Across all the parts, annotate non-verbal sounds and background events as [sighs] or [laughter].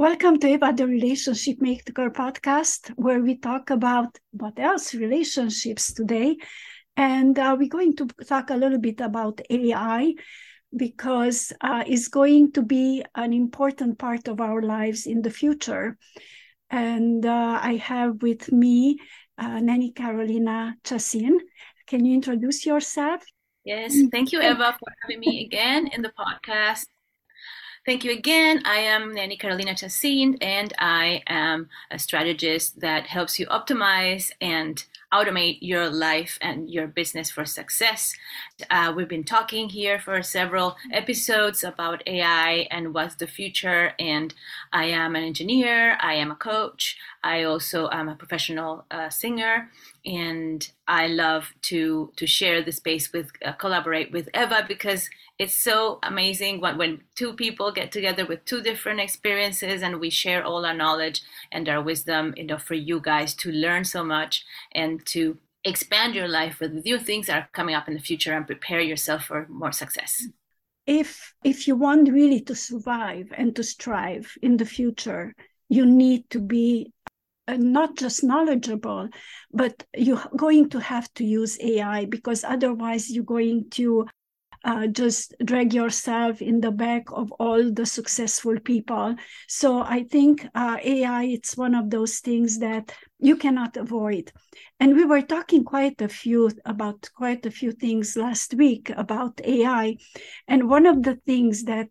Welcome to Eva, the Relationship Maker podcast, where we talk about what else relationships today. And uh, we're going to talk a little bit about AI because uh, it's going to be an important part of our lives in the future. And uh, I have with me uh, Neni Carolina Chacin. Can you introduce yourself? Yes, thank you, Eva, for having me again in the podcast. Thank you again. I am Neni Carolina Chacin, and I am a strategist that helps you optimize and automate your life and your business for success. Uh, we've been talking here for several episodes about AI and what's the future. And I am an engineer, I am a coach, I also am a professional uh, singer, and I love to to share the space with uh, collaborate with Eva because it's so amazing when, when two people get together with two different experiences and we share all our knowledge and our wisdom you know for you guys to learn so much and to expand your life with new things that are coming up in the future and prepare yourself for more success. If if you want really to survive and to strive in the future you need to be not just knowledgeable but you're going to have to use ai because otherwise you're going to uh, just drag yourself in the back of all the successful people. So I think uh, AI, it's one of those things that you cannot avoid. And we were talking quite a few about quite a few things last week about AI. And one of the things that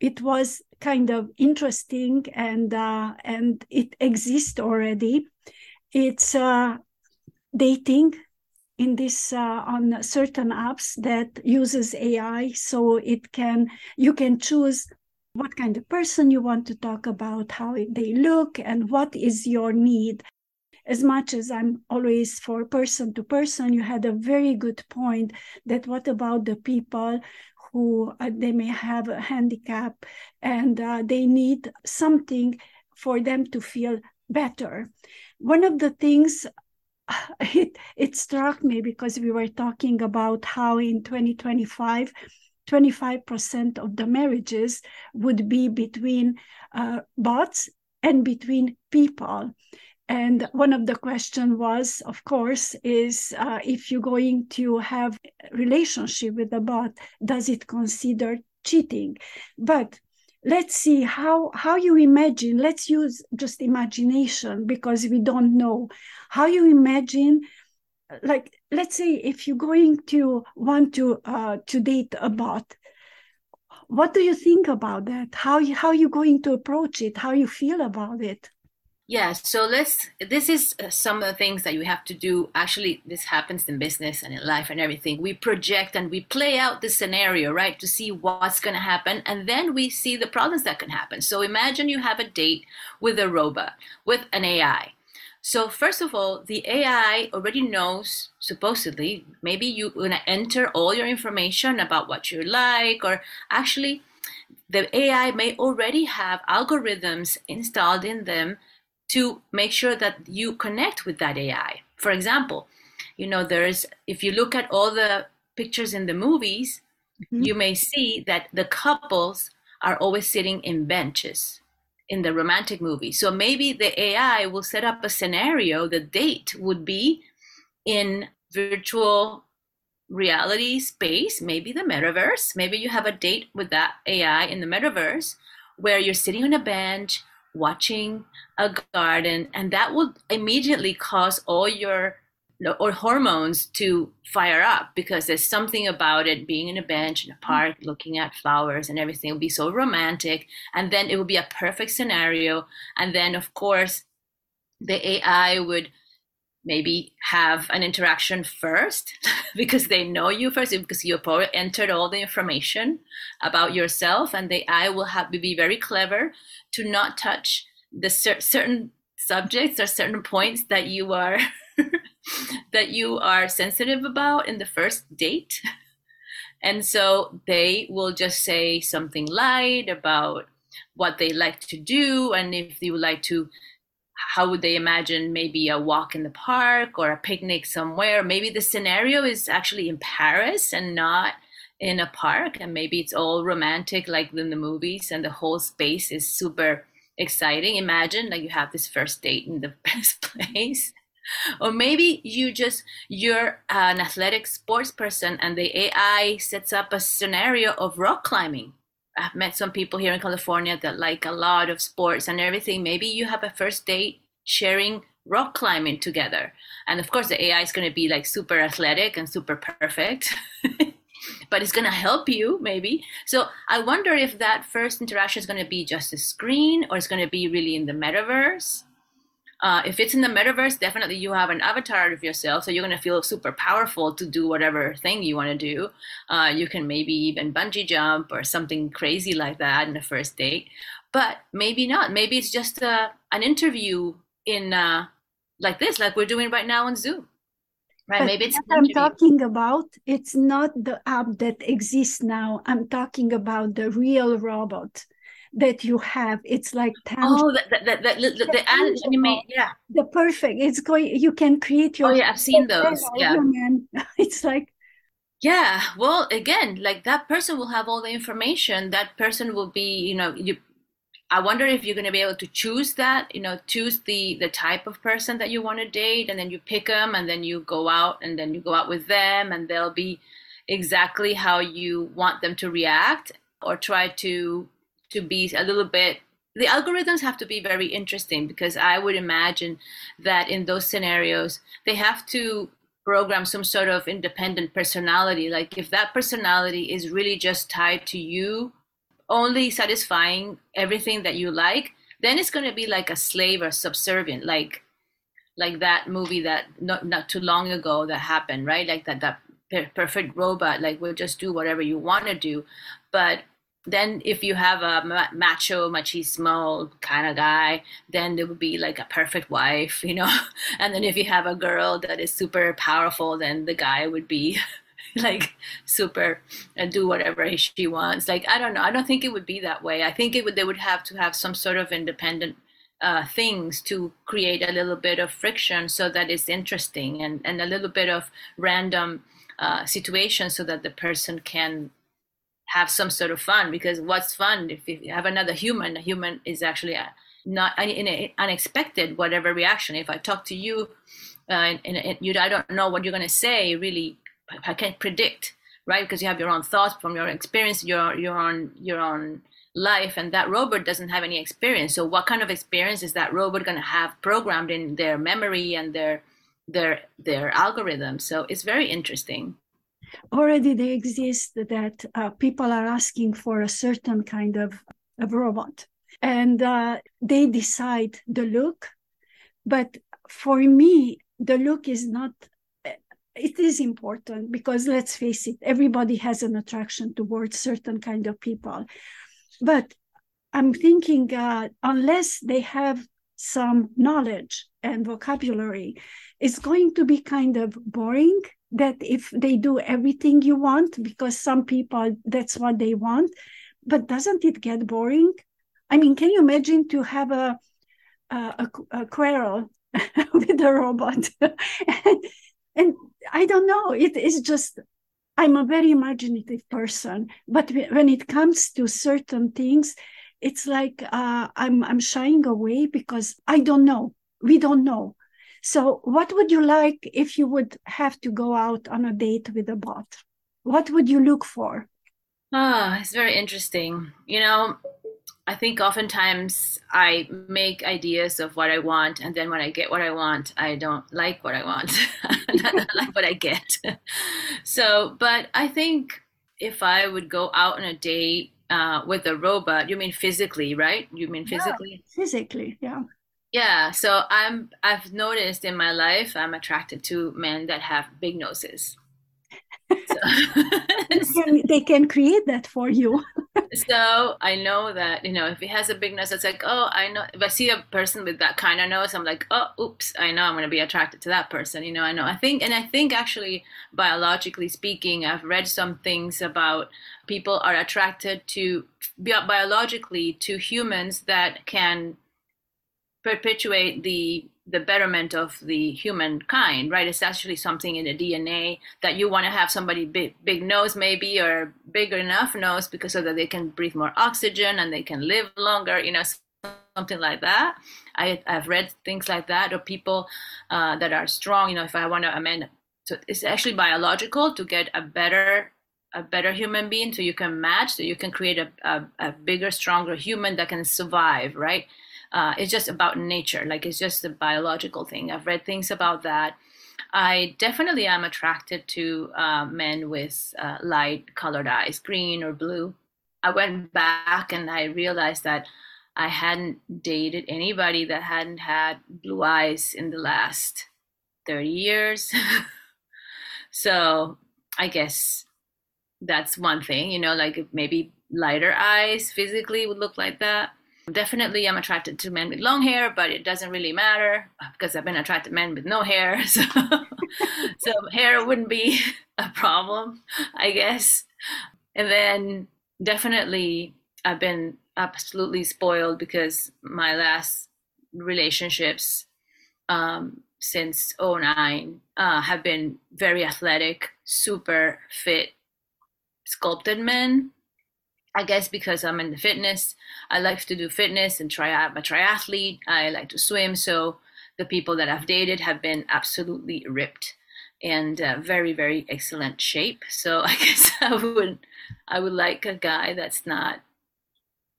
it was kind of interesting and uh, and it exists already. It's uh, dating in this uh, on certain apps that uses AI, so it can you can choose what kind of person you want to talk about, how they look, and what is your need. As much as I'm always for person to person, you had a very good point that what about the people who uh, they may have a handicap and uh, they need something for them to feel better. One of the things [sighs] it it struck me because we were talking about how in 2025 25% of the marriages would be between uh, bots and between people and one of the question was of course is uh, if you're going to have relationship with a bot does it consider cheating? But let's see how how you imagine let's use just imagination because we don't know. How you imagine like let's say if you're going to want to uh, to date a bot what do you think about that? How you, how you going to approach it? How you feel about it yeah, so let's. This is uh, some of the things that you have to do. Actually, this happens in business and in life and everything. We project and we play out the scenario, right, to see what's going to happen, and then we see the problems that can happen. So imagine you have a date with a robot, with an AI. So first of all, the AI already knows, supposedly, maybe you're going to enter all your information about what you like, or actually, the AI may already have algorithms installed in them to make sure that you connect with that AI. For example, you know, there's if you look at all the pictures in the movies, mm-hmm. you may see that the couples are always sitting in benches in the romantic movie. So maybe the AI will set up a scenario, the date would be in virtual reality space, maybe the metaverse. Maybe you have a date with that AI in the metaverse where you're sitting on a bench watching a garden and that will immediately cause all your or hormones to fire up because there's something about it being in a bench in a mm-hmm. park looking at flowers and everything will be so romantic and then it will be a perfect scenario and then of course the ai would maybe have an interaction first [laughs] because they know you first because you probably entered all the information about yourself and the ai will have to be very clever to not touch the cer- certain subjects or certain points that you are [laughs] that you are sensitive about in the first date. And so they will just say something light about what they like to do and if would like to how would they imagine maybe a walk in the park or a picnic somewhere maybe the scenario is actually in paris and not in a park and maybe it's all romantic like in the movies and the whole space is super exciting. Imagine like you have this first date in the [laughs] best place. Or maybe you just you're an athletic sports person and the AI sets up a scenario of rock climbing. I've met some people here in California that like a lot of sports and everything. Maybe you have a first date sharing rock climbing together. And of course the AI is going to be like super athletic and super perfect. [laughs] but it's going to help you maybe. So I wonder if that first interaction is going to be just a screen or it's going to be really in the metaverse. Uh, if it's in the metaverse, definitely you have an avatar of yourself, so you're going to feel super powerful to do whatever thing you want to do. Uh, you can maybe even bungee jump or something crazy like that in the first date, but maybe not. Maybe it's just uh, an interview in uh, like this, like we're doing right now on Zoom. Right, but maybe it's I'm talking about it's not the app that exists now. I'm talking about the real robot that you have. It's like tangible. Oh, the the the, the, the, anime, yeah. The perfect. It's going. You can create your. Oh yeah, I've seen those. Yeah. [laughs] It's like. Yeah. Well, again, like that person will have all the information. That person will be, you know, you I wonder if you're going to be able to choose that, you know, choose the the type of person that you want to date, and then you pick them, and then you go out, and then you go out with them, and they'll be exactly how you want them to react, or try to to be a little bit. The algorithms have to be very interesting because I would imagine that in those scenarios they have to program some sort of independent personality. Like if that personality is really just tied to you only satisfying everything that you like, then it's going to be like a slave or subservient, like like that movie that not not too long ago that happened, right? Like that that perfect robot, like will just do whatever you want to do, but then if you have a macho machismo kind of guy then it would be like a perfect wife you know [laughs] and then if you have a girl that is super powerful then the guy would be [laughs] like super and do whatever she wants. Like I don't know. I don't think it would be that way. I think it would they would have to have some sort of independent uh, things to create a little bit of friction so that it's interesting and, and a little bit of random uh, situation so that the person can have some sort of fun because what's fun if you have another human a human is actually a, not in an unexpected whatever reaction if i talk to you uh, and, and you i don't know what you're going to say really I can't predict, right? Because you have your own thoughts from your experience, your your own your own life, and that robot doesn't have any experience. So, what kind of experience is that robot going to have programmed in their memory and their their their algorithm? So, it's very interesting. Already, they exist that uh, people are asking for a certain kind of, of robot, and uh, they decide the look. But for me, the look is not it is important because let's face it everybody has an attraction towards certain kind of people. But i'm thinking uh, unless they have some knowledge and vocabulary it's going to be kind of boring that if they do everything you want because some people that's what they want but doesn't it get boring i mean can you imagine to have a a, a, quarrel [laughs] with a robot and, [laughs] and I don't know. It is just I'm a very imaginative person, but when it comes to certain things, it's like uh, I'm I'm shying away because I don't know. We don't know. So, what would you like if you would have to go out on a date with a bot? What would you look for? Ah, oh, it's very interesting. You know, I think oftentimes I make ideas of what I want, and then when I get what I want, I don't like what I want. [laughs] I don't like what I get. [laughs] so, but I think if I would go out on a date uh, with a robot, you mean physically, right? You mean physically? Yeah, physically, yeah. Yeah. So I'm. I've noticed in my life, I'm attracted to men that have big noses. So. [laughs] they, can, [laughs] they can create that for you. so I know that you know if he has a big nose, it's like oh I know if I see a person with that kind of nose, I'm like oh oops I know I'm going to be attracted to that person. You know I know I think and I think actually biologically speaking, I've read some things about people are attracted to biologically to humans that can perpetuate the the betterment of the humankind, right? It's actually something in the DNA that you want to have somebody big, big nose, maybe, or bigger enough nose because so that they can breathe more oxygen and they can live longer, you know. something like that. I, I've read things like that, or people uh, that are strong. You know, if I want to amend, so it's actually biological to get a better a better human being, so you can match, so you can create a, a, a bigger, stronger human that can survive, right? Uh, it's just about nature, like it's just a biological thing. I've read things about that. I definitely am attracted to uh, men with uh, light colored eyes, green or blue. I went back and I realized that I hadn't dated anybody that hadn't had blue eyes in the last 30 years. [laughs] so I guess that's one thing, you know, like maybe lighter eyes physically would look like that. Definitely, I'm attracted to men with long hair, but it doesn't really matter because I've been attracted to men with no hair. [laughs] So, so hair wouldn't be [laughs] a problem, I guess. And then definitely, I've been absolutely spoiled because my last relationships um, since 09 uh, have been very athletic, super fit, sculpted men. I guess because I'm in the fitness, I like to do fitness and try. I'm a triathlete. I like to swim, so the people that I've dated have been absolutely ripped and uh, very, very excellent shape. So [laughs] I guess I would, I would like a guy that's not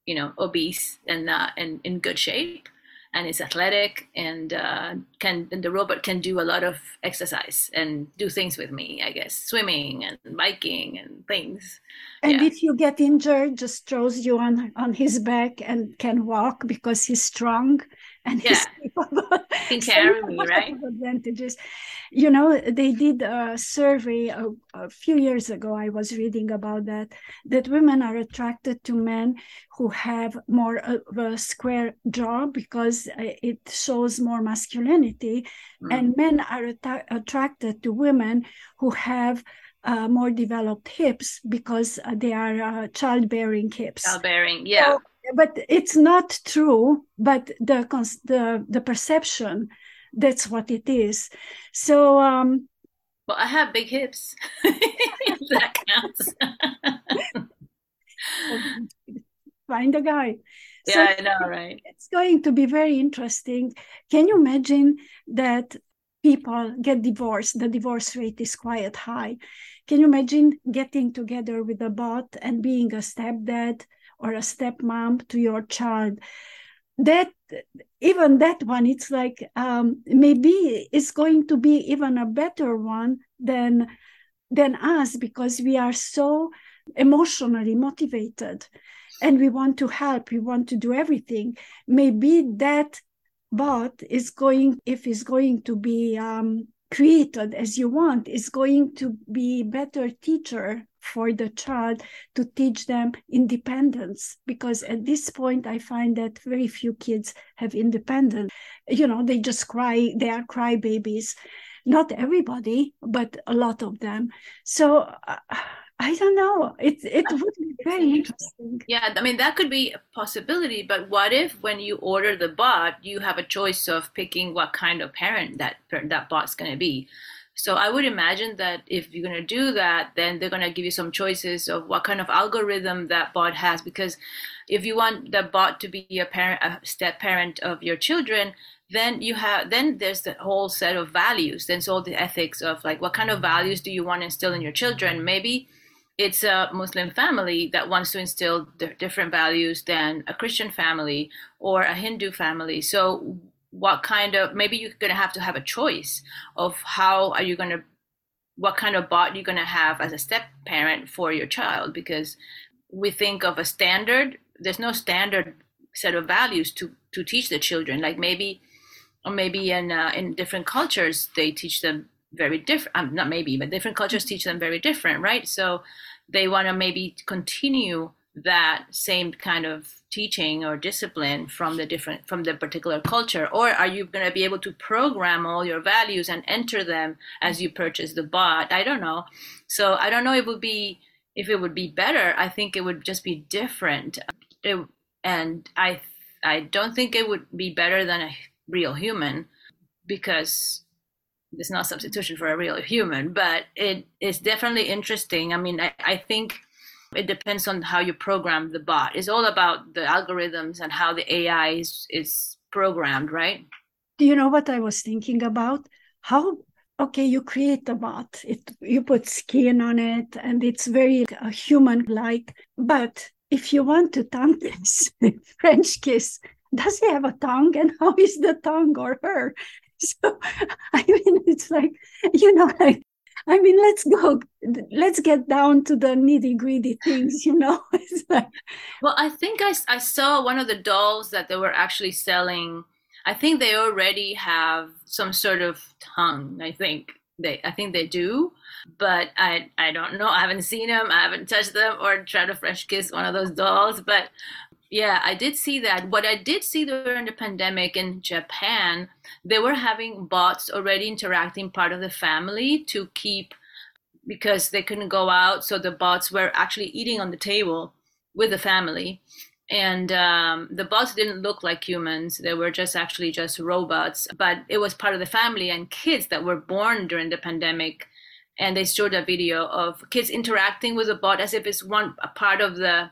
you know obese and not and in good shape and is athletic and uh, can and the robot can do a lot of exercise and do things with me i guess. Swimming and biking and things. And yeah. if you get injured just throws you on on his back and can walk because he's strong [laughs] and yeah. can [laughs] carry me right advantages you know they did a survey a, a, few years ago i was reading about that that women are attracted to men who have more of a square jaw because uh, it shows more masculinity mm. and men are att- attracted to women who have uh, more developed hips because uh, they are uh, childbearing hips. Childbearing, yeah. So, but it's not true. But the the the perception that's what it is. So, um, well, I have big hips. [laughs] that counts. [laughs] Find a guy. Yeah, so I know, right? It's going to be very interesting. Can you imagine that people get divorced? The divorce rate is quite high. Can you imagine getting together with a bot and being a stepdad or a stepmom to your child? that even that one it's like um, maybe it's going to be even a better one than than us because we are so emotionally motivated and we want to help we want to do everything maybe that bot is going if it's going to be um, created as you want is going to be better teacher for the child to teach them independence. Because at this point i find that very few kids have independence. You know they just cry they are cry babies not everybody but a lot of them. So uh, I don't know. It's it would be very interesting. Yeah, I mean that could be a possibility. But what if when you order the bot, you have a choice of picking what kind of parent that that bot's going to be? So I would imagine that if you're going to do that, then they're going to give you some choices of what kind of algorithm that bot has. Because if you want the bot to be a parent, a step parent of your children, then you have then there's the whole set of values. Then all the ethics of like what kind of values do you want to instill in your children? Maybe it's a Muslim family that wants to instill different values than a Christian family or a Hindu family. So what kind of maybe you're going to have to have a choice of how are you going to what kind of bot you're going to have as a step parent for your child because we think of a standard there's no standard set of values to to teach the children like maybe or maybe in uh, in different cultures they teach them very different um, not maybe but different cultures teach them very different right? So they want to maybe continue that same kind of teaching or discipline from the different from the particular culture. Or are you going to be able to program all your values and enter them as you purchase the bot? I don't know. So i don't know it would be if it would be better. I think it would just be different. It, and i i don't think it would be better than a real human because it's not substitution for a real human but it is definitely interesting i mean i, I think it depends on how you program the bot. It's all about the algorithms and how the AI is, is programmed, right? Do you know what I was thinking about? How okay, you create a bot, it you put skin on it, and it's very uh, human-like. But if you want to tongue kiss, [laughs] French kiss, does he have a tongue, and how is the tongue or her? [laughs] So [laughs] I mean, it's like you know, [laughs] like I mean, let's go, let's get down to the nitty gritty things, you know? like... Well, I think I, I saw one of the dolls that they were actually selling. I think they already have some sort of tongue. I think they, I think they do, but I, I don't know. I haven't seen them. I haven't touched them or tried to French kiss one of those dolls. But yeah, I did see that. What I did see during the pandemic in Japan, they were having bots already interacting part of the family to keep because they couldn't go out. So the bots were actually eating on the table with the family. And um, the bots didn't look like humans. They were just actually just robots, but it was part of the family and kids that were born during the pandemic. And they showed a video of kids interacting with a bot as if it's one part of the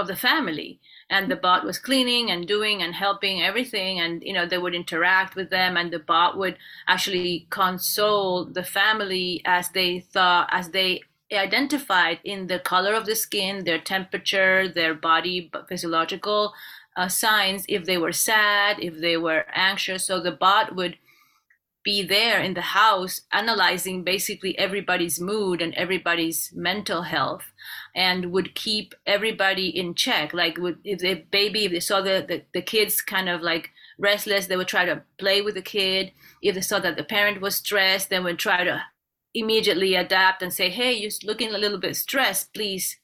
of the family. And the bot was cleaning and doing and helping everything and you know they would interact with them and the bot would actually console the family as they thought as they identified in the color of the skin their temperature their body physiological uh, signs if they were sad if they were anxious. So the bot would be there in the house analyzing basically everybody's mood and everybody's mental health and would keep everybody in check like would if the baby if they saw the, the, the kids kind of like restless they would try to play with the kid if they saw that the parent was stressed they would try to immediately adapt and say hey you're looking a little bit stressed please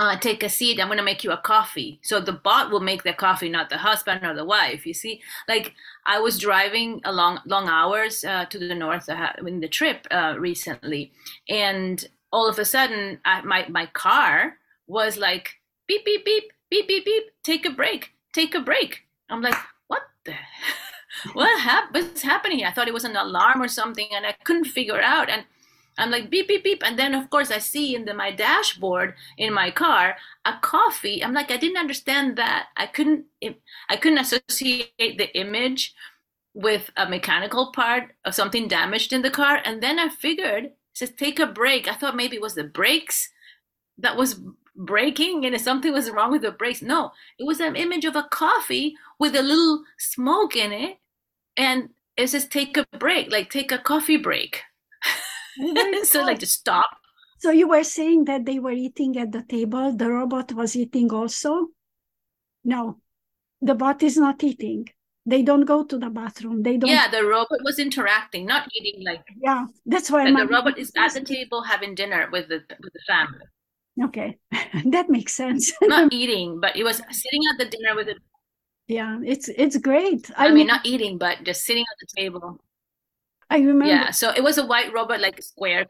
uh, take a seat. I'm going to make you a coffee. So the bot will make the coffee, not the husband or the wife. You see, like I was driving along long hours uh, to the north uh, in the trip uh, recently, and all of a sudden, I, my my car was like beep beep beep beep beep beep. Take a break. Take a break. I'm like, what the. [laughs] what hap- what's happening? I thought it was an alarm or something, and I couldn't figure out. And I'm like beep beep beep, and then of course I see in the my dashboard in my car a coffee. I'm like I didn't understand that. I couldn't I couldn't associate the image with a mechanical part of something damaged in the car, and then I figured says take a break. I thought maybe it was the brakes that was breaking and if something was wrong with the brakes. No, it was an image of a coffee with a little smoke in it, and it says take a break, like take a coffee break. [laughs] so like to stop. So you were saying that they were eating at the table. The robot was eating also. No, the bot is not eating. They don't go to the bathroom. They don't. Yeah, the robot was interacting, not eating. Like yeah, that's why. the robot is at the table having dinner with the with the family. Okay, [laughs] that makes sense. not [laughs] eating, but it was sitting at the dinner with it. Yeah, it's it's great. I, I mean, mean, not eating, but just sitting at the table. I remember. Yeah, so it was a white robot, like square,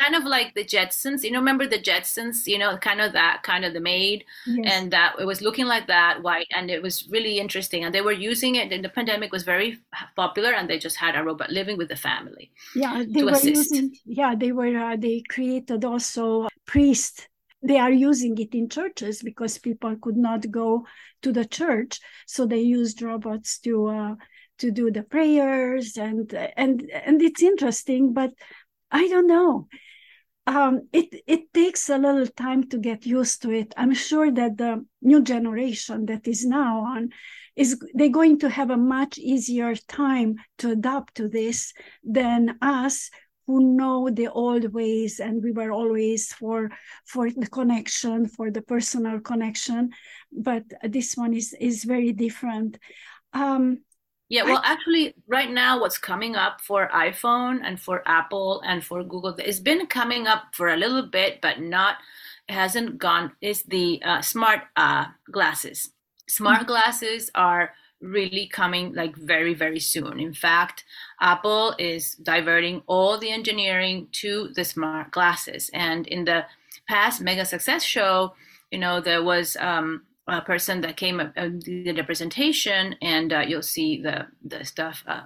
kind of like the Jetsons. You know, remember the Jetsons? You know, kind of that, kind of the maid, yes. and that it was looking like that, white, and it was really interesting. And they were using it. And the pandemic was very popular, and they just had a robot living with the family. Yeah, they were assist. using. Yeah, they were. Uh, they created also priests they are using it in churches because people could not go to the church so they used robots to uh, to do the prayers and and and it's interesting but i don't know. Um, it it takes a little time to get used to it. I'm sure that the new generation that is now on is they're going to have a much easier time to adapt to this than us who know the old ways and we were always for for the connection for the personal connection. But this one is is very different. Um, yeah, well, actually, right now, what's coming up for iPhone and for Apple and for Google, it's been coming up for a little bit, but not, it hasn't gone, is the uh, smart uh, glasses. Smart mm-hmm. glasses are really coming like very, very soon. In fact, Apple is diverting all the engineering to the smart glasses. And in the past Mega Success Show, you know, there was, um, uh, person that came uh, did a presentation, and uh, you'll see the the stuff uh,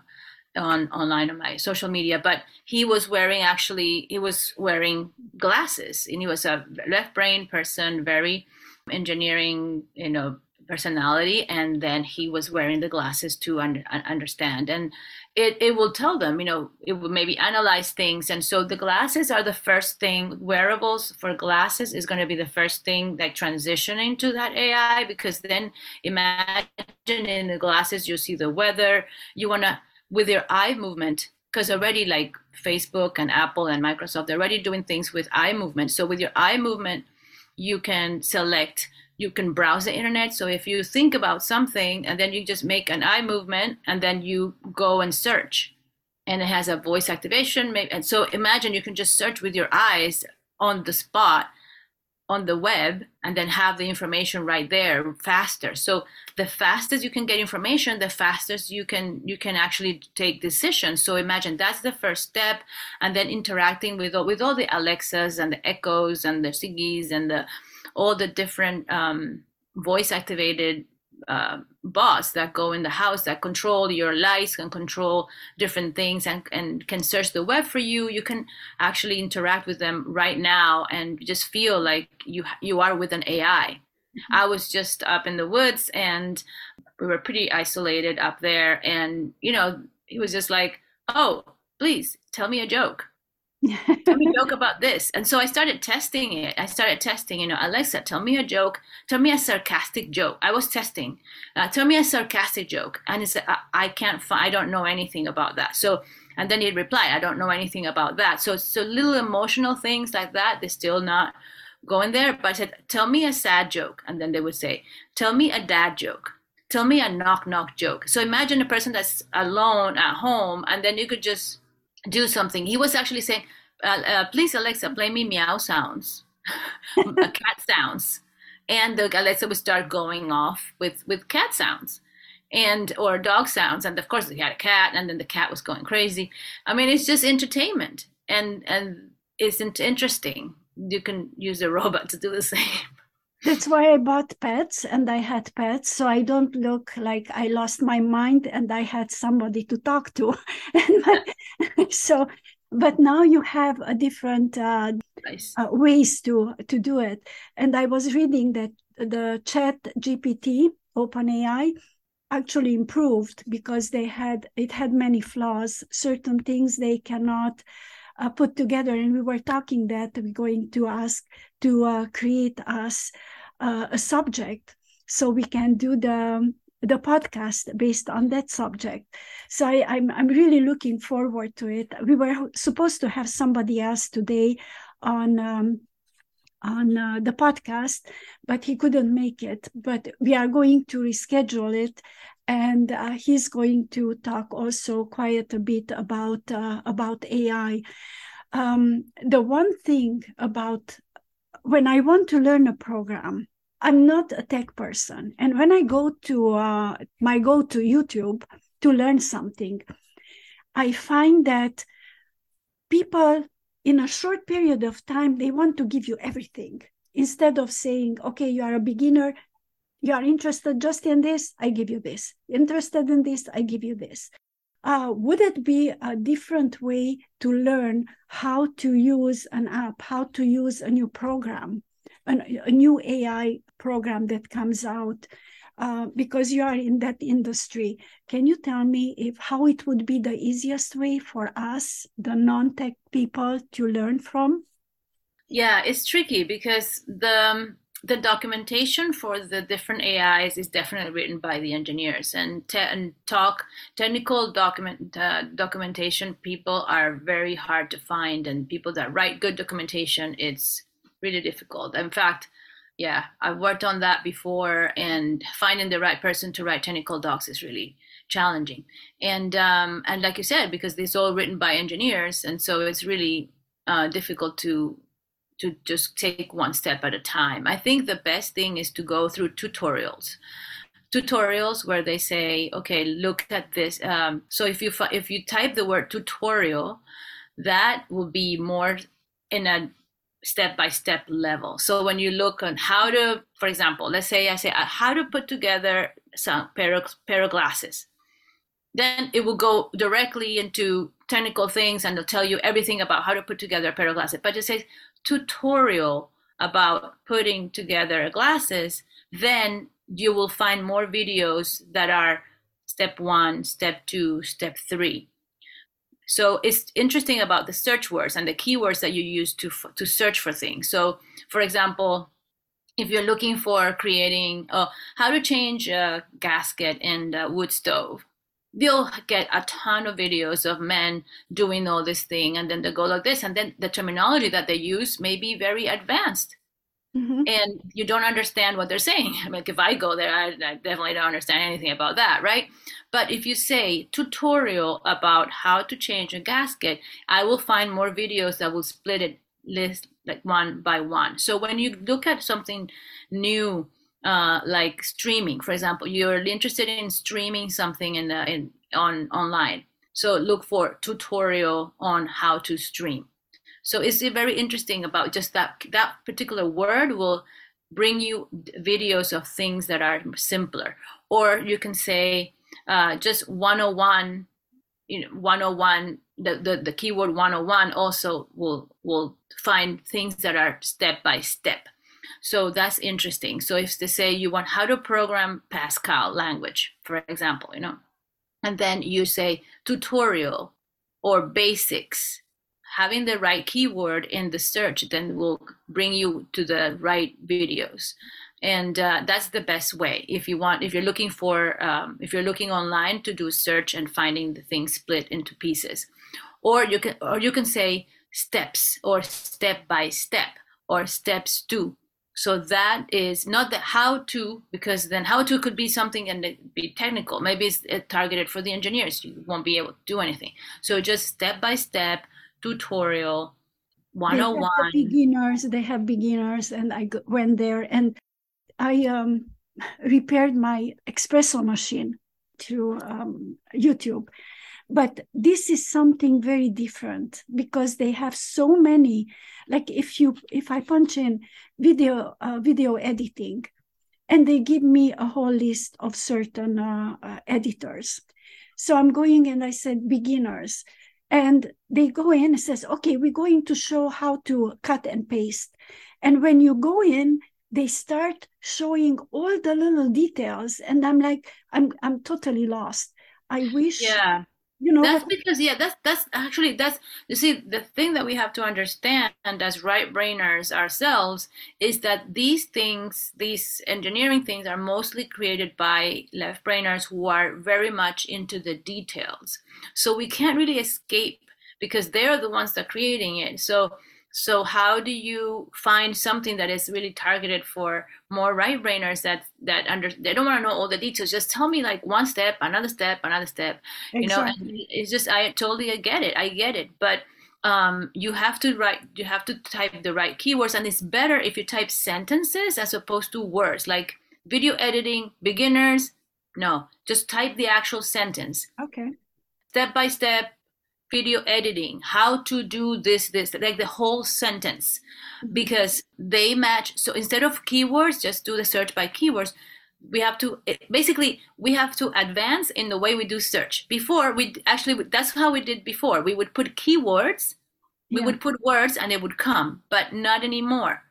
on online on my social media. But he was wearing actually he was wearing glasses and he was a left brain person very engineering you know personality and then he was wearing the glasses to un- understand. And it, it will tell them you know it will maybe analyze things. And so the glasses are the first thing wearables for glasses is going to be the first thing like transitioning to that ai because then imagine in the glasses you see the weather. You want to with your eye movement because already like facebook and apple and microsoft they're already doing things with eye movement. So with your eye movement you can select you can browse the internet. So if you think about something and then you just make an eye movement and then you go and search, and it has a voice activation. And so imagine you can just search with your eyes on the spot on the web and then have the information right there faster so the fastest you can get information the fastest you can you can actually take decisions so imagine that's the first step and then interacting with all, with all the alexas and the echoes and the Siris and the all the different um, voice activated uh, bots that go in the house that control your lights can control different things and, and can search the web for you. You can actually interact with them right now and just feel like you you are with an ai mm-hmm. i was just up in the woods and we were pretty isolated up there and you know he was just like oh please tell me a joke tell me a [laughs] joke about this. And so I started testing it. I started testing, you know, Alexa, tell me a joke. Tell me a sarcastic joke. I was testing. Uh, tell me a sarcastic joke. And it said, I, I can't find, I don't know anything about that. So, and then he'd reply, I don't know anything about that. So, so little emotional things like that, they're still not going there. But I said, tell me a sad joke. And then they would say, tell me a dad joke. Tell me a knock knock joke. So imagine a person that's alone at home and then you could just do something. He was actually saying, uh, uh, "Please, Alexa, play me meow sounds, [laughs] cat sounds," and the Alexa would start going off with with cat sounds and or dog sounds. And of course he had a cat and then the cat was going crazy. I mean it's just entertainment and and it's interesting. You can use a [laughs] robot to do the same that's why I bought pets and I had pets so I don't look like I lost my mind and I had somebody to talk to. [laughs] so, but now you have a different uh, nice. uh, ways to to do it. And I was reading that the Chat GPT, OpenAI, actually improved because they had it had many flaws. Certain things they cannot uh, put together. And we were talking that we're going to ask to uh, create us uh, a subject so we can do the the podcast based on that subject. So I, am I'm, I'm really looking forward to it. We were supposed to have somebody else today on um, on uh, the podcast, but he couldn't make it. But we are going to reschedule it, and uh, he's going to talk also quite a bit about uh, about AI. Um, the one thing about when I want to learn a program, I'm not a tech person, and when I go to uh, my go to YouTube to learn something, I find that people in a short period of time they want to give you everything instead of saying, "Okay, you are a beginner you are interested just in this i give you this. Interested in this i give you this. Uh, would it be a different way to learn how to use an app how to use a new program an, a new ai program that comes out? Uh, because you are in that industry. Can you tell me if how it would be the easiest way for us the non-tech people to learn from? Yeah it's tricky because the um, the documentation for the different AIs is definitely written by the engineers and, te- and talk technical document uh, documentation people are very hard to find and people that write good documentation it's really difficult. In fact yeah I've worked on that before and finding the right person to write technical docs is really challenging. And um, and like you said because it's all written by engineers and so it's really uh, difficult to to just take one step at a time. I think the best thing is to go through tutorials. Tutorials where they say, okay, look at this. Um, so if you if you type the word tutorial, that will be more in a step by step level. So when you look on how to, for example, let's say I say uh, how to put together some pair of, pair of glasses. then it will go directly into technical things and they'll tell you everything about how to put together a pair of glasses. But it says tutorial about putting together glasses, then you will find more videos that are step one, step two, step three. So it's interesting about the search words and the keywords that you use to to search for things. So, for example, if you're looking for creating oh, how to change a gasket in the wood stove, you'll get a ton of videos of men doing all this thing, and then they go like this, and then the terminology that they use may be very advanced. Mm-hmm. And you don't understand what they're saying. [laughs] I mean, if I go there, I, I definitely don't understand anything about that, right? But if you say tutorial about how to change a gasket, I will find more videos that will split it list like one by one. So when you look at something new, uh, like streaming, for example, you're interested in streaming something in the, in on online. So look for tutorial on how to stream. So it's very interesting about just that that particular word will bring you videos of things that are simpler. Or you can say uh, just 101, you know, 101, the, the, the keyword 101 also will, will find things that are step by step. So that's interesting. So if they say you want how to program Pascal language, for example, you know, and then you say tutorial or basics, having the right keyword in the search then will bring you to the right videos and uh, that's the best way if you want if you're looking for um, if you're looking online to do search and finding the thing split into pieces or you can or you can say steps or step by step or steps to so that is not the how to because then how to could be something and be technical. Maybe it's targeted for the engineers. You won't be able to do anything. So just step by step tutorial 101 they have beginners they have beginners and i went there and I um, repaired my espresso machine through um, YouTube. But this is something very different because they have so many. Like if you if I punch in video uh, video editing, and they give me a whole list of certain uh, uh, editors. So I'm going and I said beginners, and they go in and says, okay, we're going to show how to cut and paste. And when you go in, they start showing all the little details and i'm like i'm i'm totally lost i wish yeah you know that's because yeah that's that's actually that's you see the thing that we have to understand as right brainers ourselves is that these things these engineering things are mostly created by left brainers who are very much into the details. So we can't really escape because they're the ones that are creating it. So so how do you find something that is really targeted for more right brainers that that under they don't want to know all the details? Just tell me like one step another step another step exactly. you know and it's just i totally get it i get it but um, you have to write you have to type the right keywords and it's better if you type sentences as opposed to words like video editing beginners no just type the actual sentence. Okay. Step by step video editing, how to do this, this, like the whole sentence, mm-hmm. because they match. So instead of keywords, just do the search by keywords. We have to basically we have to advance in the way we do search. Before we actually that's how we did before. We would put keywords, we yeah. would put words, and it would come, but not anymore.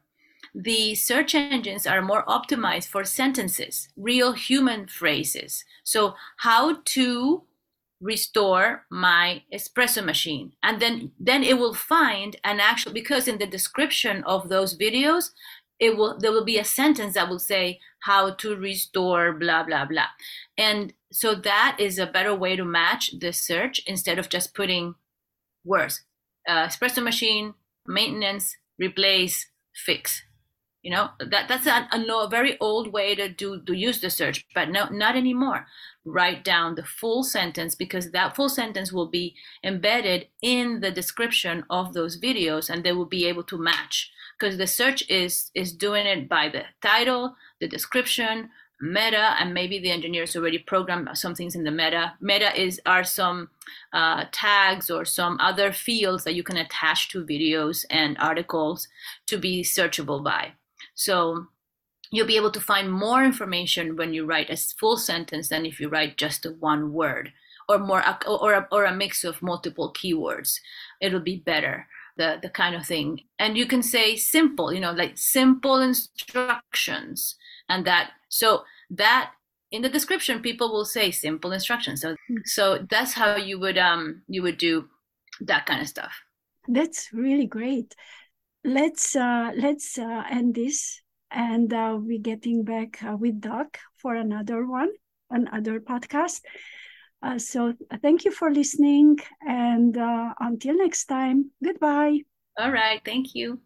The search engines are more optimized for sentences, real human phrases. So how to restore my espresso machine. And then then it will find an actual because in the description of those videos it will there will be a sentence that will say how to restore blah blah blah. And so that is a better way to match the search instead of just putting words uh, espresso machine maintenance replace fix you know that that's a, a, a, very old way to do to use the search but no not anymore. Write down the full sentence because that full sentence will be embedded in the description of those videos and they will be able to match because the search is is doing it by the title the description meta and maybe the engineers already programmed some things in the meta. Meta is are some uh, tags or some other fields that you can attach to videos and articles to be searchable by so you'll be able to find more information when you write a full sentence than if you write just one word or more or a, or a mix of multiple keywords. It'll be better the the kind of thing. And you can say simple you know like simple instructions and that. So that in the description people will say simple instructions. So hmm. so that's how you would um you would do that kind of stuff. That's really great let's uh let's uh end this and uh, we're getting back uh, with doc for another one another podcast. Uh, so thank you for listening and uh, until next time goodbye. All right. Thank you